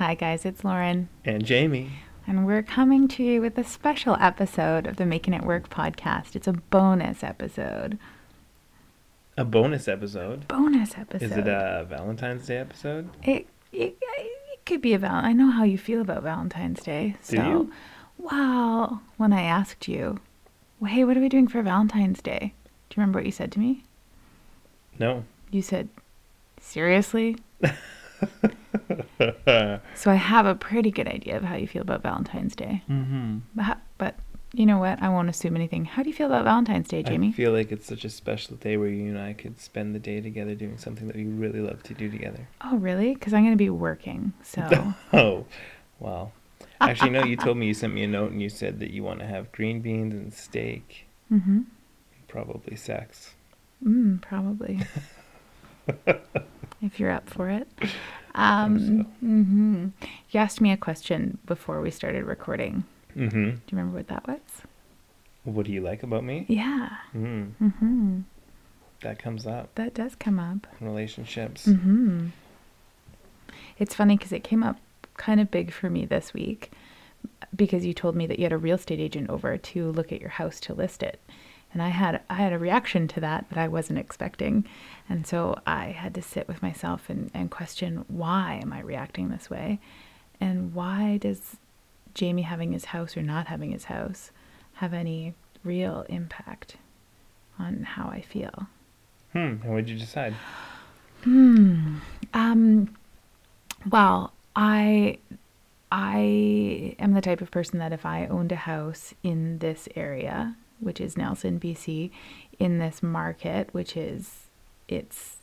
Hi, guys, it's Lauren, And Jamie. and we're coming to you with a special episode of the Making It Work podcast. It's a bonus episode. A bonus episode. Bonus episode. Is it a Valentine's Day episode? It, it, it could be a val. I know how you feel about Valentine's Day. Do So, you? well, when I asked you, well, hey, what are we doing for Valentine's Day? Do you remember what you said to me? No. You said, seriously? So I have a pretty good idea of how you feel about Valentine's Day. Mm-hmm. But, but you know what? I won't assume anything. How do you feel about Valentine's Day, I Jamie? feel like it's such a special day where you and I could spend the day together doing something that we really love to do together. oh, really? Because I'm going to be working. So, Oh, wow. Actually, no, you told me you sent me a note and you said that you want to have green beans and steak, mm-hmm. probably sex. mm, probably. if you're up for it. Um, hmm You asked me a question before we started recording. Mm-hmm. Do you remember what that was? What do you like about me? Yeah. Mm, Mm-hmm. that comes up That does come up. relationships. Mm-hmm. It's funny because it came up kind of big for me this week because you told me that you had a real estate agent over to look at your house to list it. And I had I had a reaction to that that I wasn't expecting. And so I had to sit with myself and, and question why am I reacting this way? And why does Jamie having his house or not having his house have any real impact on how I feel? Hmm. And what did you decide? Hmm. Um. Well, I I am the type of person that if I owned a house in this area, which is Nelson, BC, in this market, which is it's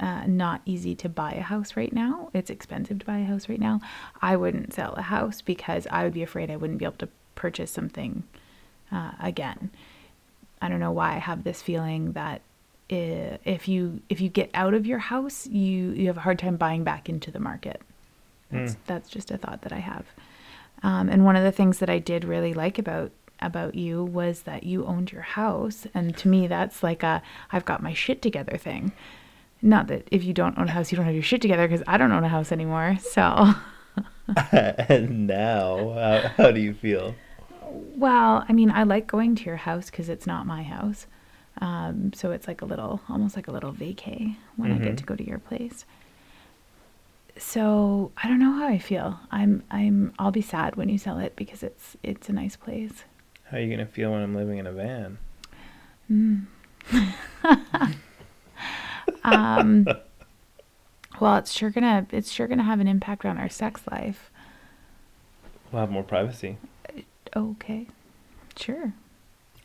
uh, not easy to buy a house right now. It's expensive to buy a house right now. I wouldn't sell a house because I would be afraid I wouldn't be able to purchase something uh, again. I don't know why I have this feeling that if you if you get out of your house, you you have a hard time buying back into the market. That's that's just a thought that I have. Um, and one of the things that I did really like about about you was that you owned your house, and to me, that's like a I've got my shit together thing. Not that if you don't own a house, you don't have your shit together, because I don't own a house anymore. So, and now, how, how do you feel? well, I mean, I like going to your house because it's not my house. Um, so it's like a little, almost like a little vacay when I get Mhm. to go to your place. So I don't know how I feel. I'm, I'm, I'll be sad when you sell it because it's, it's a nice place. How are you gonna feel when I'm living in a van? Um, well, it's sure gonna, it's sure gonna have an impact on our sex life. We'll have more privacy. Okay, sure,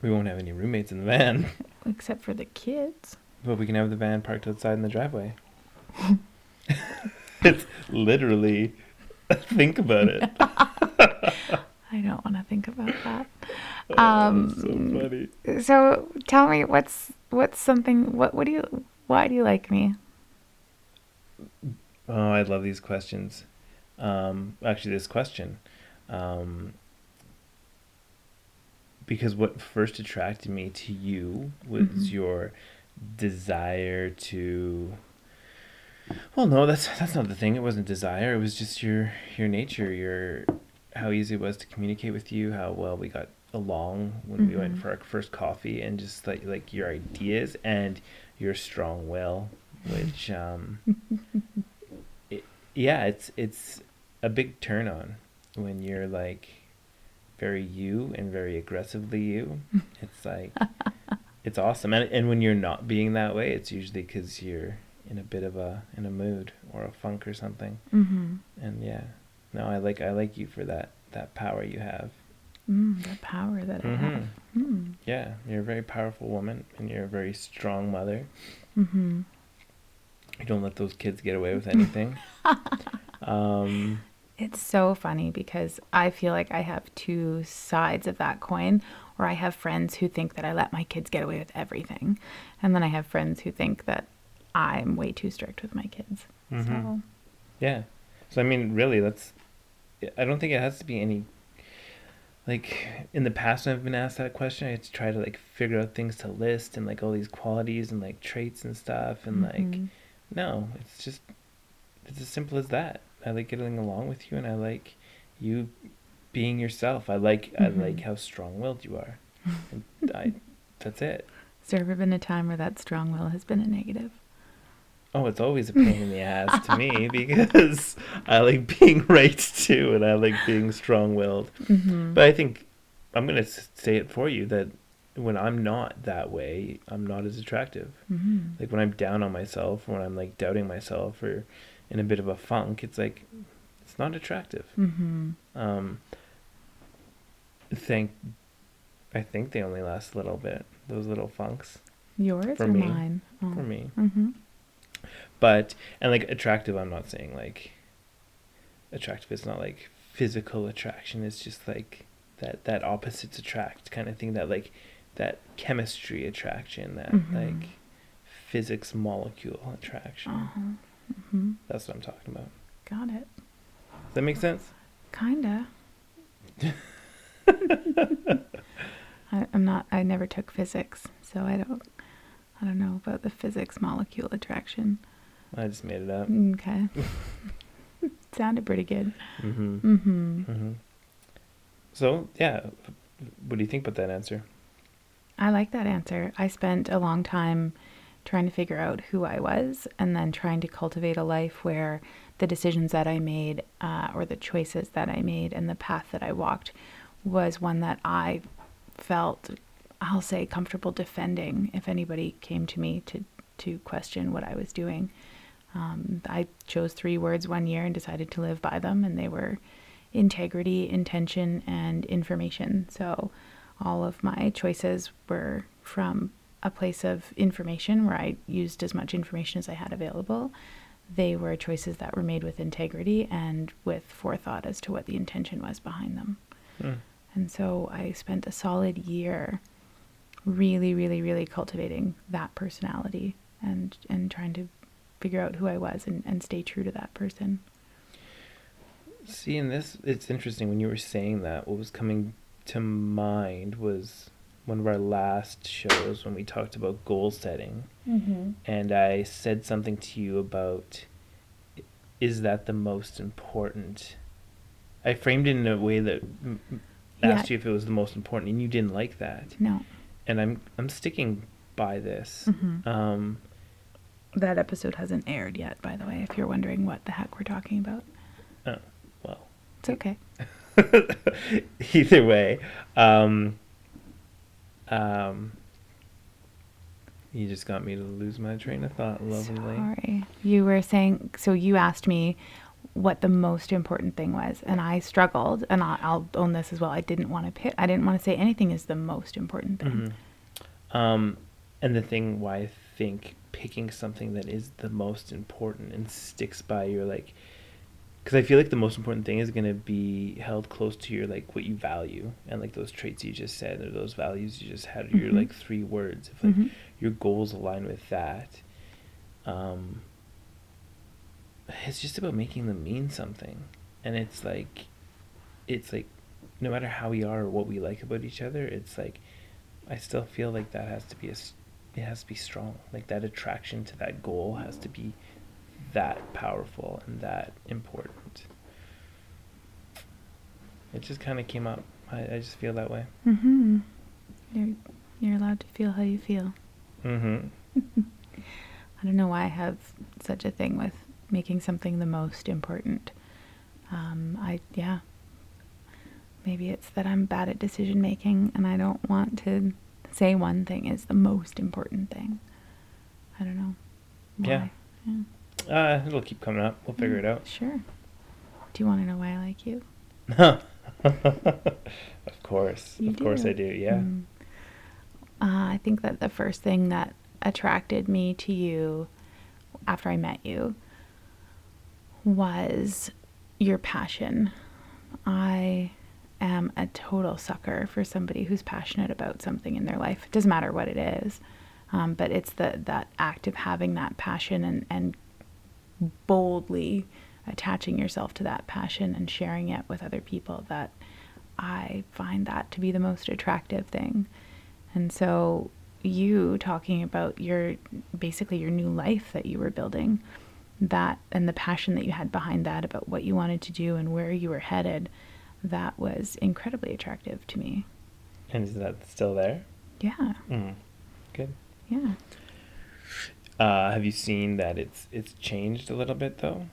We won't have any roommates in the van, except for the kids. but we can have the van parked outside in the driveway. it's literally. Think about it. I don't want to think about that. Um, Oh, so funny. So tell me what's what's something what what do you why do you like me? Oh, I love these questions. Um, actually, this question. Um, because what first attracted me to you was Mhm. your desire to. Well, no, that's that's not the thing. It wasn't desire. It was just your your nature, your how easy it was to communicate with you, how well we got along when we went Mhm. for our first coffee, and just like like your ideas and your strong will, which um, it, yeah, it's it's a big turn on when you're like very you and very aggressively you. It's like it's awesome, and and when you're not being that way, it's usually because you're in a bit of a in a mood or a funk or something. Mm-hmm. And yeah, no, I like I like you for that that power you have. Mm, the power that I have. Mm. Yeah, you're a very powerful woman, and you're a very strong mother. Mm-hmm. You don't let those kids get away with anything. um, It's so funny because I feel like I have two sides of that coin where I have friends who think that I let my kids get away with everything. And then I have friends who think that I'm way too strict with my kids. Mhm. So Yeah. So I mean, really, that's. I don't think it has to be any. Like in the past, when I've been asked that question, I had to try to like figure out things to list and like all these qualities and like traits and stuff, and like Mhm. no, it's just it's as simple as that. I like getting along with you, and I like you being yourself. I like I Mhm. like how strong-willed you are. And I, that's it. Has there ever been a time where that strong will has been a negative? Oh, it's always a pain in the ass to me because I like being right too, and I like being strong-willed. Mm-hmm. But I think I'm gonna say it for you that when I'm not that way, I'm not as attractive. mm-hmm. Like when I'm down on myself, when I'm like doubting myself, or in a bit of a funk, it's like it's not attractive. Mm-hmm. Um, think, I think they only last a little bit. Those little funks Yours For or me. mine? Oh. for me. Mm-hmm. But and like attractive, I'm not saying like attractive is not like physical attraction. It's just like that that opposites attract kind of thing. That like that chemistry attraction. That Mhm. like physics molecule attraction. Uh-huh. Mm-hmm. That's what I'm talking about. Got it. Does that make sense? Kinda. I, I'm not. I never took physics, so I don't. I don't know about the physics molecule attraction. I just made it up. Okay. Sounded pretty good. Mm-hmm. Mm-hmm. Mm-hmm. So yeah, what do you think about that answer? I like that answer. I spent a long time trying to figure out who I was and then trying to cultivate a life where the decisions that I made uh, or the choices that I made and the path that I walked was one that I felt, I'll say, comfortable defending if anybody came to me to, to question what I was doing. Um, I chose three words one year and decided to live by them, and they were integrity, intention, and information. So all of my choices were from a place of information where I used as much information as I had available. They were choices that were made with integrity and with forethought as to what the intention was behind them. Hmm. And so I spent a solid year really, really, really cultivating that personality and, and trying to figure out who I was and, and stay true to that person. See, in this, it's interesting when you were saying that. What was coming to mind was one of our last shows when we talked about goal setting, Mm-hmm. and I said something to you about is that the most important? I framed it in a way that asked Yeah. you if it was the most important, and you didn't like that. No. And I'm I'm sticking by this. Mhm. Um, That episode hasn't aired yet, by the way, if you're wondering what the heck we're talking about. oh, well, It's okay. either way, um, um, you just got me to lose my train of thought. Lovely. Sorry. You were saying, so you asked me what the most important thing was, and I struggled, and I, I'll own this as well. I didn't want to pick, I didn't want to say anything is the most important thing. Mhm. Um, and the thing why I think picking something that is the most important and sticks by your like, because I feel like the most important thing is gonna be held close to your like what you value and like those traits you just said or those values you just had. Or your like three words. If like Mhm. your goals align with that, um, it's just about making them mean something, and it's like, it's like, no matter how we are or what we like about each other, it's like, I still feel like that has to be a, it has to be strong. Like that attraction to that goal has to be that powerful and that important. It just kind of came up. I, I just feel that way. Mm-hmm. You're, you're allowed to feel how you feel. Mm-hmm. I don't know why I have such a thing with making something the most important. Um, I, yeah. Maybe it's that I'm bad at decision making and I don't want to say one thing is the most important thing. I don't know. Yeah. Why. Yeah. Uh, it'll keep coming up. We'll figure it out. Sure. Do you want to know why I like you? of course. You of course. I do. Yeah. Mm. Uh, I think that the first thing that attracted me to you after I met you was your passion. I a total sucker for somebody who's passionate about something in their life. It doesn't matter what it is, um, but it's the that act of having that passion and and boldly attaching yourself to that passion and sharing it with other people that I find that to be the most attractive thing. And so you talking about your basically your new life that you were building that and the passion that you had behind that about what you wanted to do and where you were headed, that was incredibly attractive to me. And is that still there? Yeah. Mm. Good. Yeah. Uh, have you seen that it's it's changed a little bit though?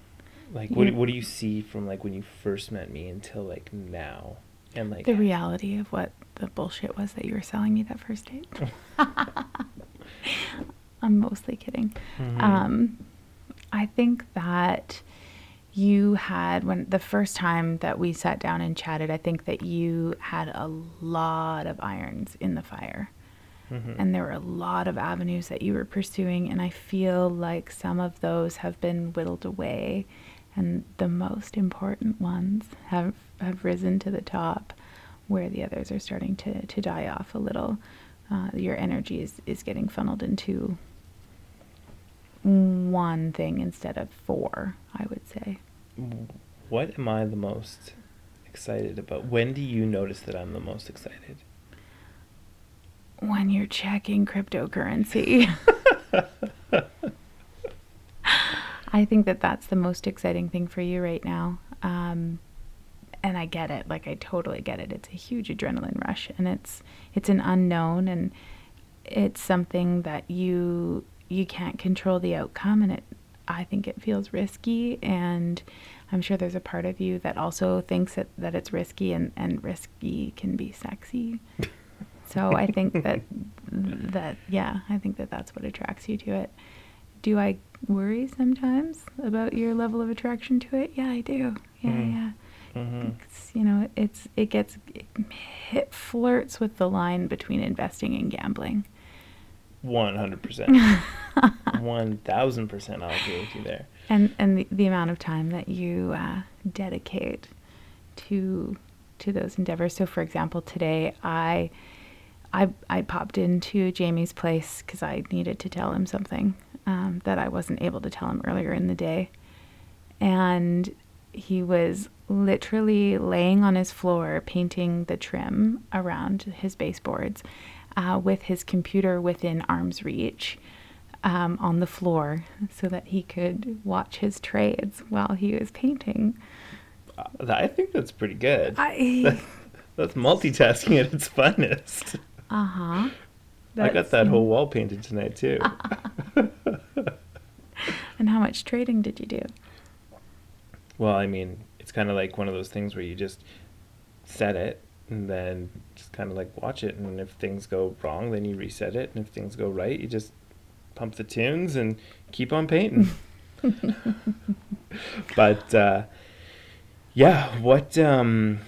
Like, what You- what do you see from like when you first met me until like now, and like The reality of what the bullshit was that you were selling me that first date. I'm mostly kidding. Mhm. Um, I think that you had when the first time that we sat down and chatted, I think that you had a lot of irons in the fire. Mhm. And there were a lot of avenues that you were pursuing, and I feel like some of those have been whittled away, and the most important ones have, have risen to the top, where the others are starting to, to die off a little. Uh, your energy is, is getting funneled into one thing instead of four, I would say. What am I the most excited about? When do you notice that I'm the most excited? When you're checking cryptocurrency. I think that that's the most exciting thing for you right now. Um, and I get it. Like I totally get it. It's a huge adrenaline rush and it's it's an unknown and it's something that you you can't control the outcome and it I think it feels risky and I'm sure there's a part of you that also thinks that, that it's risky and, and risky can be sexy. So I think that that yeah, I think that that's what attracts you to it. Do I worry sometimes about your level of attraction to it? Yeah, I do. Yeah, Mm. yeah. Mm-hmm. It's, you know, it's it gets it flirts with the line between investing and gambling. One hundred percent. One thousand percent. I'll agree with you there. and and the, the amount of time that you uh, dedicate to to those endeavors. So, for example, today I I I popped into Jamie's place because I needed to tell him something um, that I wasn't able to tell him earlier in the day, and he was literally laying on his floor painting the trim around his baseboards uh, with his computer within arm's reach um, on the floor so that he could watch his trades while he was painting. Uh, I think that's pretty good. I That's multitasking at its finest. uh huh. I got that whole wall painted tonight too. And how much trading did you do? well, I mean, it's kind of like one of those things where you just set it and then just kind of like watch it, and if things go wrong, then you reset it, and if things go right, you just pump the tunes and keep on painting. but uh, yeah, what? Um,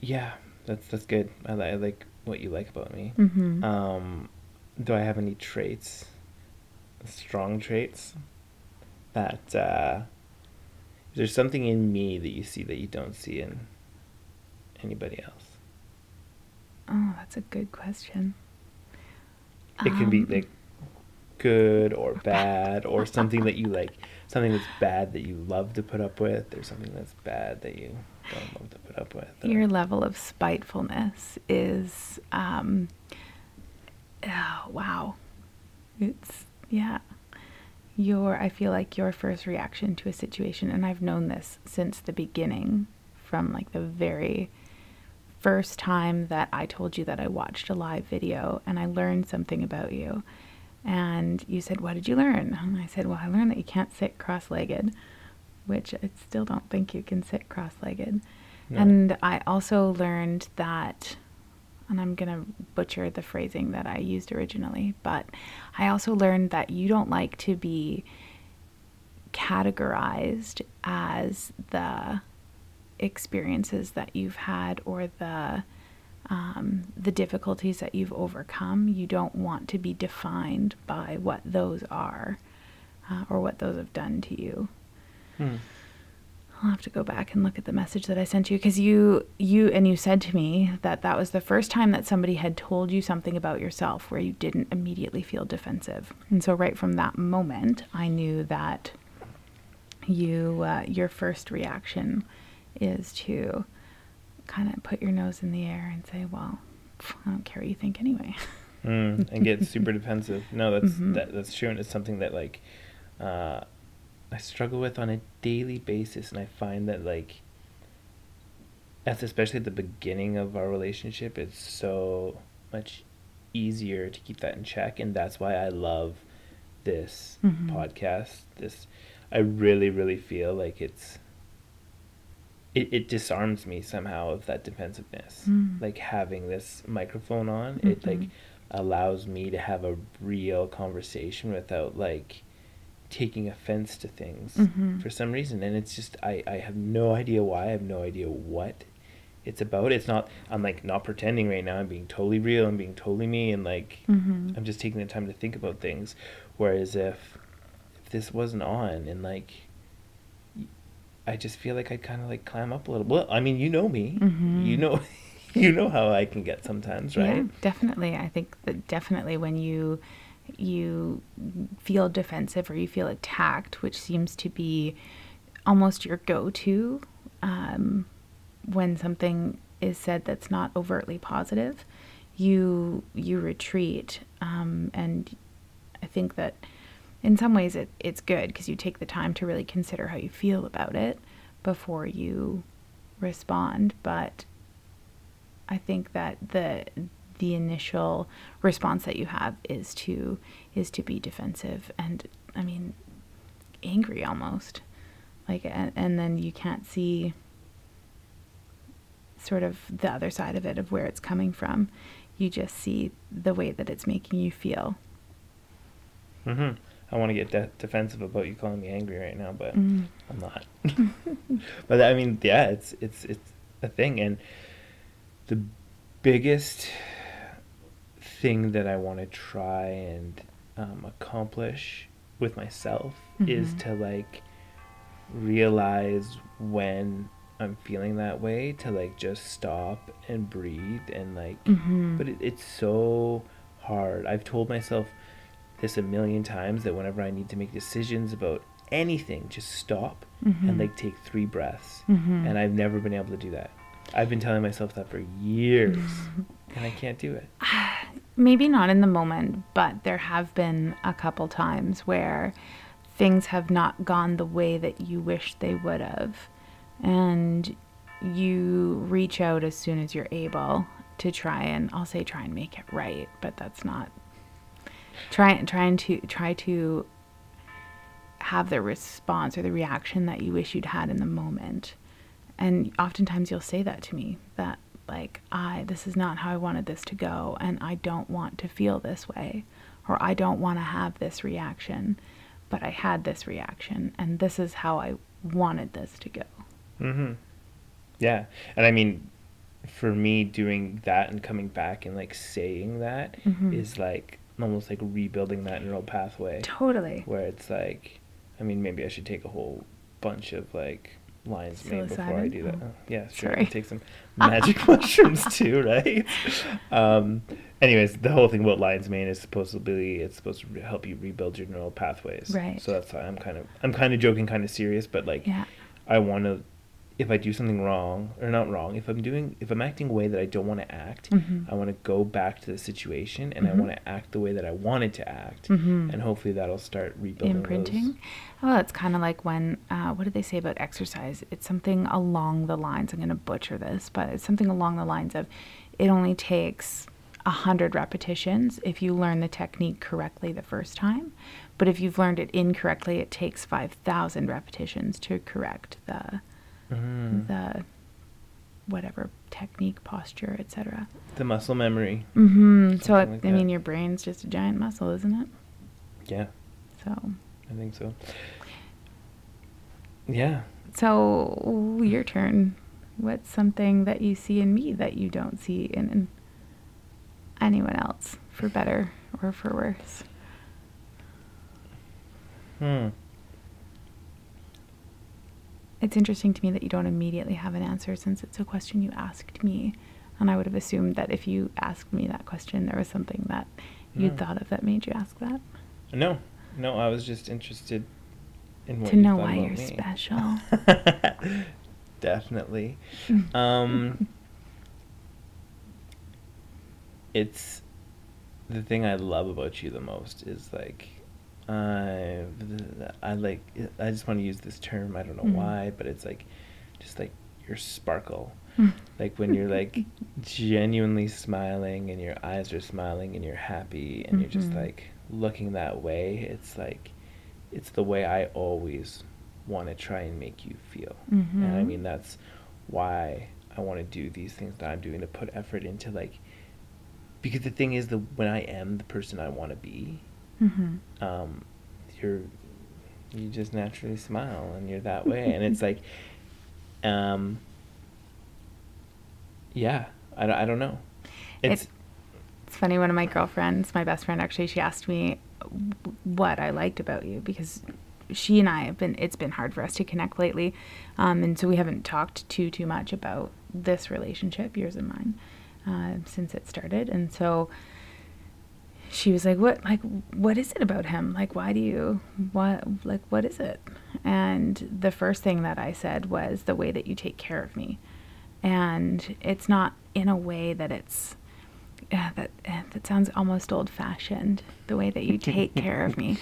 yeah, that's that's good. I, I like what you like about me. Mm-hmm. Um, do I have any traits, strong traits, that uh, is there something in me that you see that you don't see in anybody else? oh, that's a good question. It can be Um, like good or bad, or something that you like, something that's bad that you love to put up with, or something that's bad that you don't love to put up with. or- Your level of spitefulness is, um, oh, wow. It's, yeah. Your, I feel like your first reaction to a situation, and I've known this since the beginning, from like the very first time that I told you that I watched a live video and I learned something about you. And you said, What did you learn? And I said, Well, I learned that you can't sit cross legged, which I still don't think you can sit cross legged. No. And I also learned that, and I'm going to butcher the phrasing that I used originally, but I also learned that you don't like to be categorized as the experiences that you've had or the um, the difficulties that you've overcome. You don't want to be defined by what those are uh, or what those have done to you. Hmm. I'll have to go back and look at the message that I sent you because you you and you said to me that that was the first time that somebody had told you something about yourself where you didn't immediately feel defensive. And so right from that moment, I knew that you uh, your first reaction is to kind of put your nose in the air and say, "Well, I don't care what you think anyway." mm, and get super defensive. No, that's Mhm. that, that's true, and it's something that like uh, I struggle with on a daily basis, and I find that like that's especially at the beginning of our relationship. It's so much easier to keep that in check, and that's why I love this Mhm. podcast. This I really, really feel like it's it, it disarms me somehow of that defensiveness. Mm. Like having this microphone on, it like Mhm. allows me to have a real conversation without like taking offense to things Mhm. for some reason. And it's just I, I have no idea why, I have no idea what it's about. It's not I'm like not pretending right now, I'm being totally real, I'm being totally me and like Mhm. I'm just taking the time to think about things. Whereas if if this wasn't on and like i just feel like I'd kind of like climb up a little. Well, I mean, you know me. Mhm. You know, you know how I can get sometimes, right? Yeah, definitely. I think that definitely when you you feel defensive or you feel attacked, which seems to be almost your go-to um, when something is said that's not overtly positive, you you retreat, um, and I think that in some ways it, it's good because you take the time to really consider how you feel about it before you respond. But I think that the the initial response that you have is to is to be defensive and I mean angry almost like and, and then you can't see sort of the other side of it of where it's coming from you just see the way that it's making you feel hmm I want to get de- defensive about you calling me angry right now, but Mm. I'm not. but I mean, yeah, it's it's it's a thing, and the biggest thing that I want to try and um, accomplish with myself is Mhm. to like realize when I'm feeling that way to like just stop and breathe and like Mhm. but it, it's so hard. I've told myself this a million times that whenever I need to make decisions about anything, just stop Mhm. and like take three breaths. Mhm. And I've never been able to do that. I've been telling myself that for years and I can't do it. maybe not in the moment, but there have been a couple times where things have not gone the way that you wish they would have. And you reach out as soon as you're able to try and I'll say try and make it right, but that's not try trying to try to have the response or the reaction that you wish you'd had in the moment. And oftentimes you'll say that to me that like I this is not how I wanted this to go and I don't want to feel this way or I don't want to have this reaction, but I had this reaction and this is how I wanted this to go. Mm-hmm. Yeah. And I mean, for me, doing that and coming back and like saying that is Mhm. like almost like rebuilding that neural pathway. Totally. where it's like, I mean, maybe I should take a whole bunch of like lion's mane before I do that. Oh. Oh, yeah, sure. Sorry. Take some magic mushrooms too, right? Um, anyways, the whole thing about lion's mane is supposedly it's supposed to help you rebuild your neural pathways. Right. So that's why I'm kind of I'm kind of joking, kind of serious, but like Yeah. I want to. If I do something wrong or not wrong, if I'm doing if I'm acting a way that I don't want to act, Mhm. I want to go back to the situation and I Mhm. want to act the way that I wanted to act, Mhm. and hopefully that'll start rebuilding those- imprinting. Oh, it's kind of like when, uh, what did they say about exercise? It's something along the lines, I'm going to butcher this, but it's something along the lines of it only takes a hundred repetitions if you learn the technique correctly the first time. But if you've learned it incorrectly, it takes 5,000 repetitions to correct the, Mhm. the whatever technique, posture, etc. The muscle memory. Mm-hmm. So, it, like I mean, your brain's just a giant muscle, isn't it? Yeah, So, I think so. Yeah. So, your turn. What's something that you see in me that you don't see in, in anyone else, for better or for worse? Hmm. It's interesting to me that you don't immediately have an answer since it's a question you asked me. And I would have assumed that if you asked me that question, there was something that you'd No. thought of that made you ask that. No, no, I was just interested in what to you know why you're me. special. Definitely. Um, it's the thing I love about you the most is like, uh, I like, I just want to use this term. I don't know Mhm. why, but it's like, just like your sparkle. Like when you're like genuinely smiling and your eyes are smiling and you're happy and you're just Mhm. like looking that way. It's like, it's the way I always want to try and make you feel. And I Mhm. mean, that's why I want to do these things that I'm doing to put effort into like, because the thing is, the when I am the person I want to be, Mhm. um, you're you just naturally smile and you're that way, and it's like, um, yeah, I, don't- I don't know, it's It- It's funny. One of my girlfriends, my best friend, actually, she asked me what I liked about you because she and I have been. It's been hard for us to connect lately, um, and so we haven't talked too too much about this relationship, yours and mine, uh, since it started. And so she was like, "What? Like, what is it about him? Like, why do you? What? Like, what is it?" And the first thing that I said was the way that you take care of me, and it's not in a way that it's that eh, that sounds almost old fashioned. The way that you take care of me,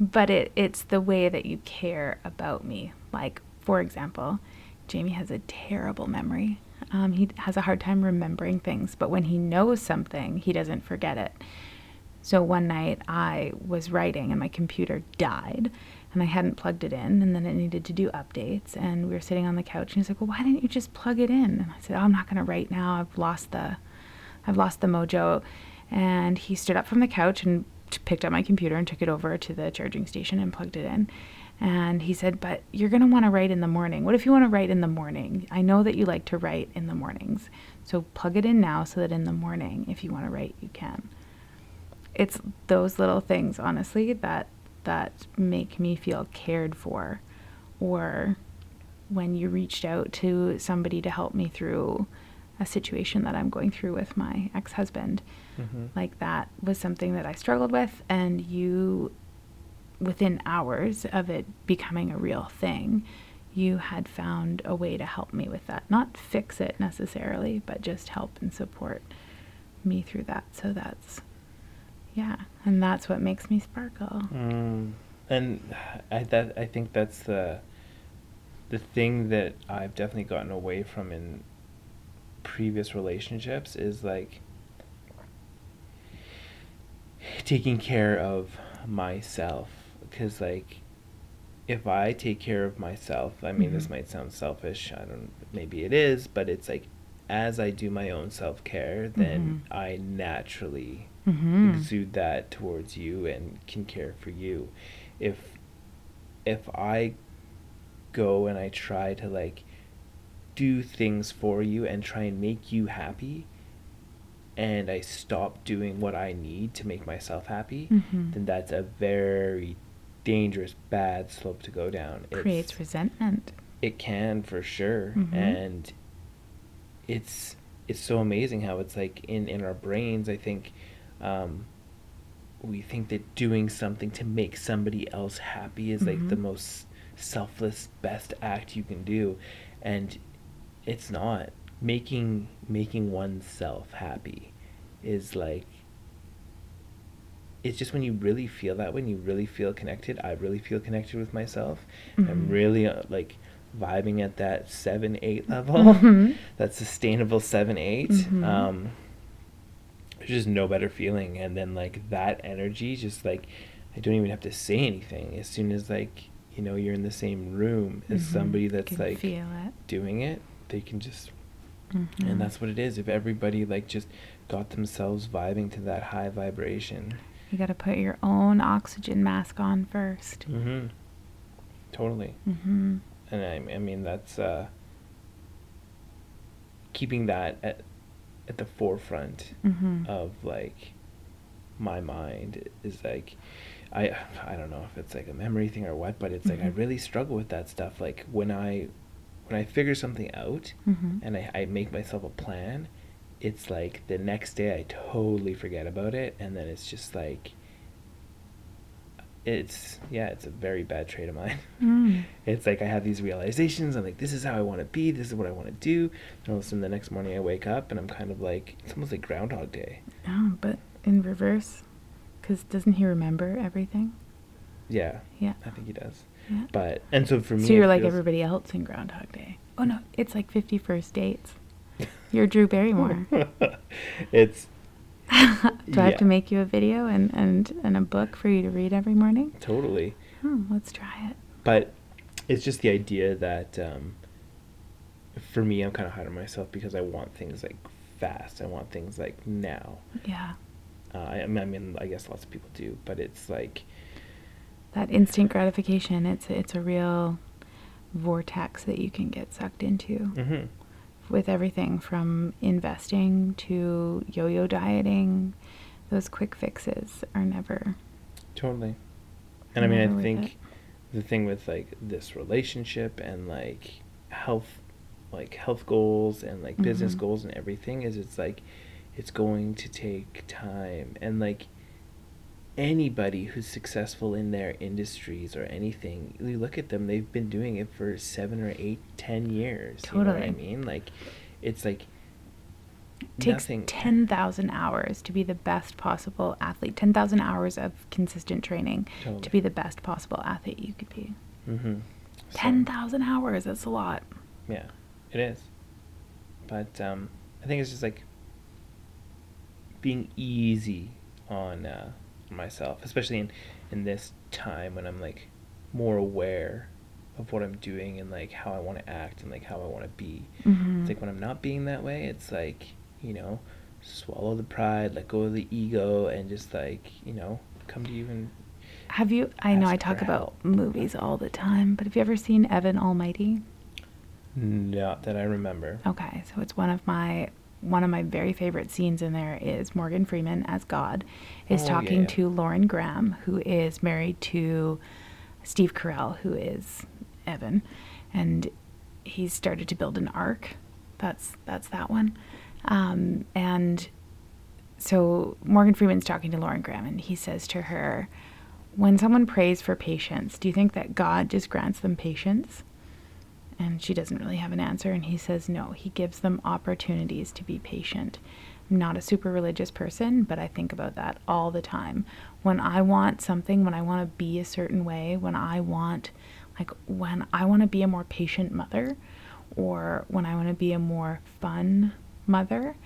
but it it's the way that you care about me. Like for example, Jamie has a terrible memory. Um, he has a hard time remembering things, but when he knows something, he doesn't forget it. So one night I was writing and my computer died and I hadn't plugged it in and then it needed to do updates and we were sitting on the couch and he's like, "Well, why didn't you just plug it in?" And I said, oh, "I'm not going to write now. I've lost the I've lost the mojo." And he stood up from the couch and picked up my computer and took it over to the charging station and plugged it in. And he said, "But you're going to want to write in the morning. What if you want to write in the morning? I know that you like to write in the mornings. So plug it in now so that in the morning if you want to write, you can." It's those little things honestly that that make me feel cared for. Or when you reached out to somebody to help me through a situation that I'm going through with my ex-husband Mhm. like that was something that I struggled with and you within hours of it becoming a real thing you had found a way to help me with that. Not fix it necessarily but just help and support me through that. So that's yeah and that's what makes me sparkle Mm, and I that I think that's the the thing that I've definitely gotten away from in previous relationships is like taking care of myself because like if I take care of myself, I mean this Mhm. might sound selfish, I don't maybe it is, but it's like as I do my own self-care, then Mhm. I naturally mm-hmm. exude that towards you and can care for you if if i go and i try to like do things for you and try and make you happy and i stop doing what i need to make myself happy Mhm. then that's a very dangerous bad slope to go down It creates It's- resentment it can for sure Mhm. and it's it's so amazing how it's like in in our brains i think um we think that doing something to make somebody else happy is like the most selfless best act you can do and it's not making making oneself happy is like it's just when you really feel that when you really feel connected i really feel connected with myself i'm Mhm. really uh, like vibing at that seven eight level Mhm. that sustainable seven eight Mhm. um there's just no better feeling. And then like that energy just like i don't even have to say anything. As soon as like you know you're in the same room as Mhm. somebody that's like feel it. doing it they can just Mhm. and that's what it is. If everybody like just got themselves vibing to that high vibration. You got to put your own oxygen mask on 1st mm-hmm. Totally. Mm-hmm. and I, I mean that's uh keeping that at at the forefront Mm-hmm. of like my mind is like I I don't know if it's like a memory thing or what, but it's like I Mhm. really struggle with that stuff. Like when I when I figure something out Mm-hmm. and I, I make myself a plan, it's like the next day I totally forget about it and then it's just like it's yeah, it's a very bad trait of mine. Mm. It's like I have these realizations. I'm like, this is how I want to be. This is what I want to do. And all of a sudden, the next morning, I wake up and I'm kind of like, it's almost like Groundhog Day. Oh, but in reverse? Because doesn't he remember everything? Yeah, Yeah. I think he does. Yeah. But and so for me, So you're like everybody else in Groundhog Day. Oh no, it's like Fifty First dates. You're Drew Barrymore. it's Do I have Yeah. to make you a video and, and, and a book for you to read every morning? totally. Hmm, let's try it. but it's just the idea that um, for me i'm kind of hard on myself because i want things like fast i want things like now Yeah. uh, I, I mean i guess lots of people do but it's like That instant gratification, it's it's a real vortex that you can get sucked into mhm. With everything from investing to yo-yo dieting. Those quick fixes are never totally and i mean i think it. the thing with like this relationship and like health like health goals and like business Mhm. goals and everything is it's like it's going to take time and like anybody who's successful in their industries or anything you look at them they've been doing it for seven or eight ten years you know what i mean like it's like takes nothing 10,000 hours to be the best possible athlete. 10,000 hours of consistent training Totally. to be the best possible athlete you could be. mm-hmm. 10,000 hours, that's a lot. Yeah, it is. But um, I think it's just like being easy on uh, myself, especially in in this time when I'm like more aware of what I'm doing and like how I want to act and like how I want to be. Mhm. It's like when I'm not being that way, it's like you know, swallow the pride, let go of the ego, and just like you know, come to you and Have you I know I talk about help. movies all the time, but have you ever seen Evan Almighty? not that I remember. Okay, so it's one of my one of my very favorite scenes in there is Morgan Freeman as God is Oh, talking yeah. to Lauren Graham, who is married to Steve Carell, who is Evan, and he's started to build an ark. That's that's that one, um, and so Morgan Freeman's talking to Lauren Graham, and he says to her, "When someone prays for patience, do you think that God just grants them patience?" And she doesn't really have an answer. And he says, no, he gives them opportunities to be patient. I'm not a super religious person, but I think about that all the time. When I want something, when I want to be a certain way, when I want, like, when I want to be a more patient mother, or when I want to be a more fun mother,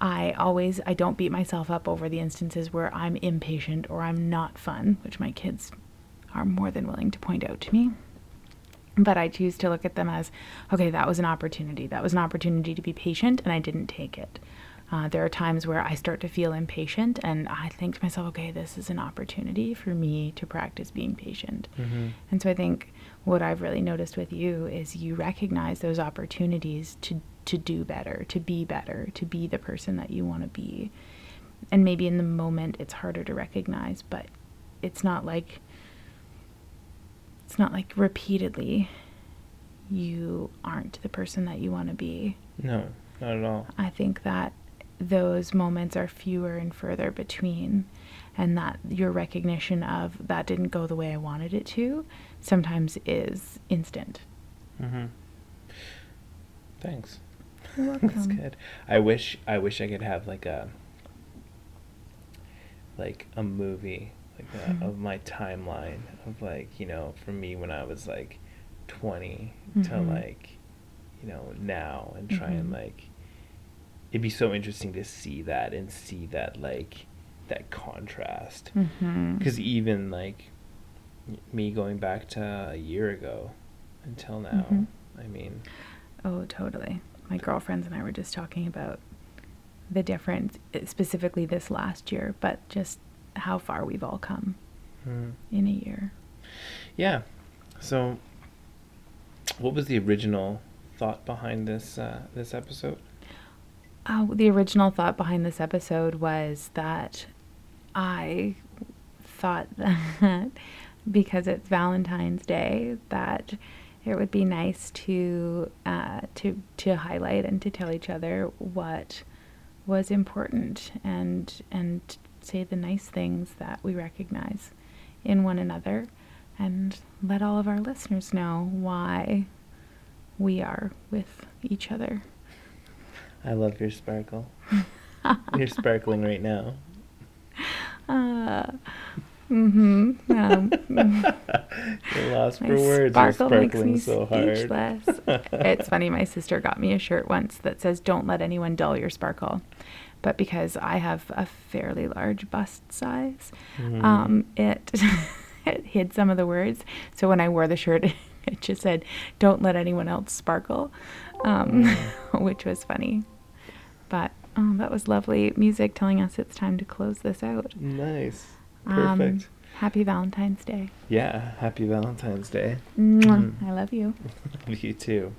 I always I don't beat myself up over the instances where I'm impatient or I'm not fun, which my kids are more than willing to point out to me but I choose to look at them as okay, that was an opportunity. That was an opportunity to be patient, and I didn't take it. Uh, there are times where I start to feel impatient, and I think to myself, okay, this is an opportunity for me to practice being patient. Mm-hmm. And so I think what I've really noticed with you is you recognize those opportunities to to do better, to be better, to be the person that you want to be. And maybe in the moment it's harder to recognize, but it's not like it's not like repeatedly you aren't the person that you want to be. No, not at all. I think that those moments are fewer and further between, and that your recognition of that didn't go the way I wanted it to sometimes is instant. Mm-hmm. Thanks. You're welcome. That's good. I wish I wish I could have like a like a movie like a, Mhm. of my timeline of like you know from me when I was like 20 to Mhm. like you know now and try and Mhm. like it'd be so interesting to see that and see that like that contrast because even like me going back to a year ago until now Mhm. I mean Oh, totally. My girlfriends and I were just talking about the difference, eh, specifically this last year, but just how far we've all come mm. in a year. Yeah. So, what was the original thought behind this uh, this episode? Uh, the original thought behind this episode was that I thought that because it's Valentine's Day, that it would be nice to uh, to to highlight and to tell each other what was important and and say the nice things that we recognize in one another and let all of our listeners know why we are with each other. I love your sparkle. You're sparkling right now. Uh, mm-hmm. Um, You're lost for words. Sparkle makes me so hard. speechless. it's funny. My sister got me a shirt once that says "Don't let anyone dull your sparkle," but because I have a fairly large bust size, Mhm. um, it it hid some of the words. So when I wore the shirt, it just said "Don't let anyone else sparkle," um, which was funny. But oh, that was lovely music telling us it's time to close this out. Nice. Um, Perfect. happy Valentine's Day. yeah. Happy Valentine's Day. Mwah. Mhm. I love you. You too.